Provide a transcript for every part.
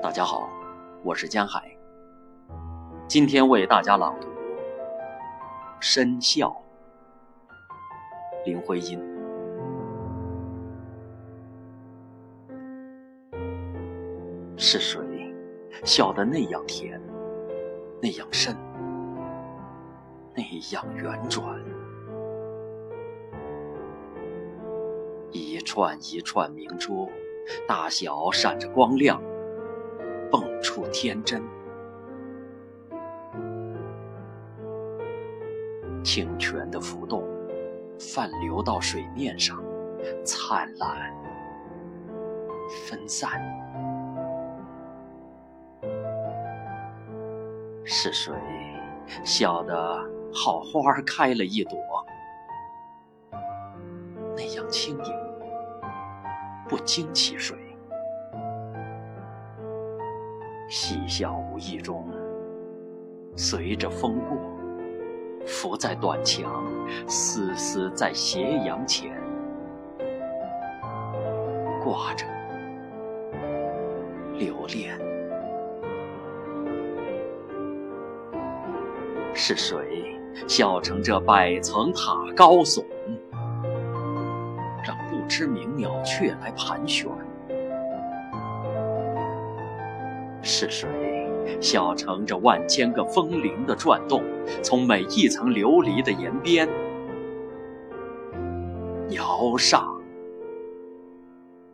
大家好，我是江海。今天为大家朗读《深笑》，林徽因。是谁笑得那样甜，那样深，那样圆转？一串一串明珠，大小闪着光亮。蹦出天真，清泉的浮动，泛流到水面上，灿烂分散。是谁笑得好花开了一朵，那样轻盈，不惊起水？嬉笑无意中，随着风过，浮在短墙，丝丝在斜阳前挂着留恋。是谁笑成这百层塔高耸，让不知名鸟雀来盘旋？是谁小乘着万千个风铃的转动，从每一层琉璃的檐边摇上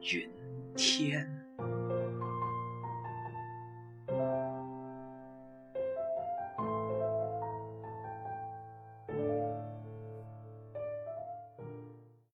云天？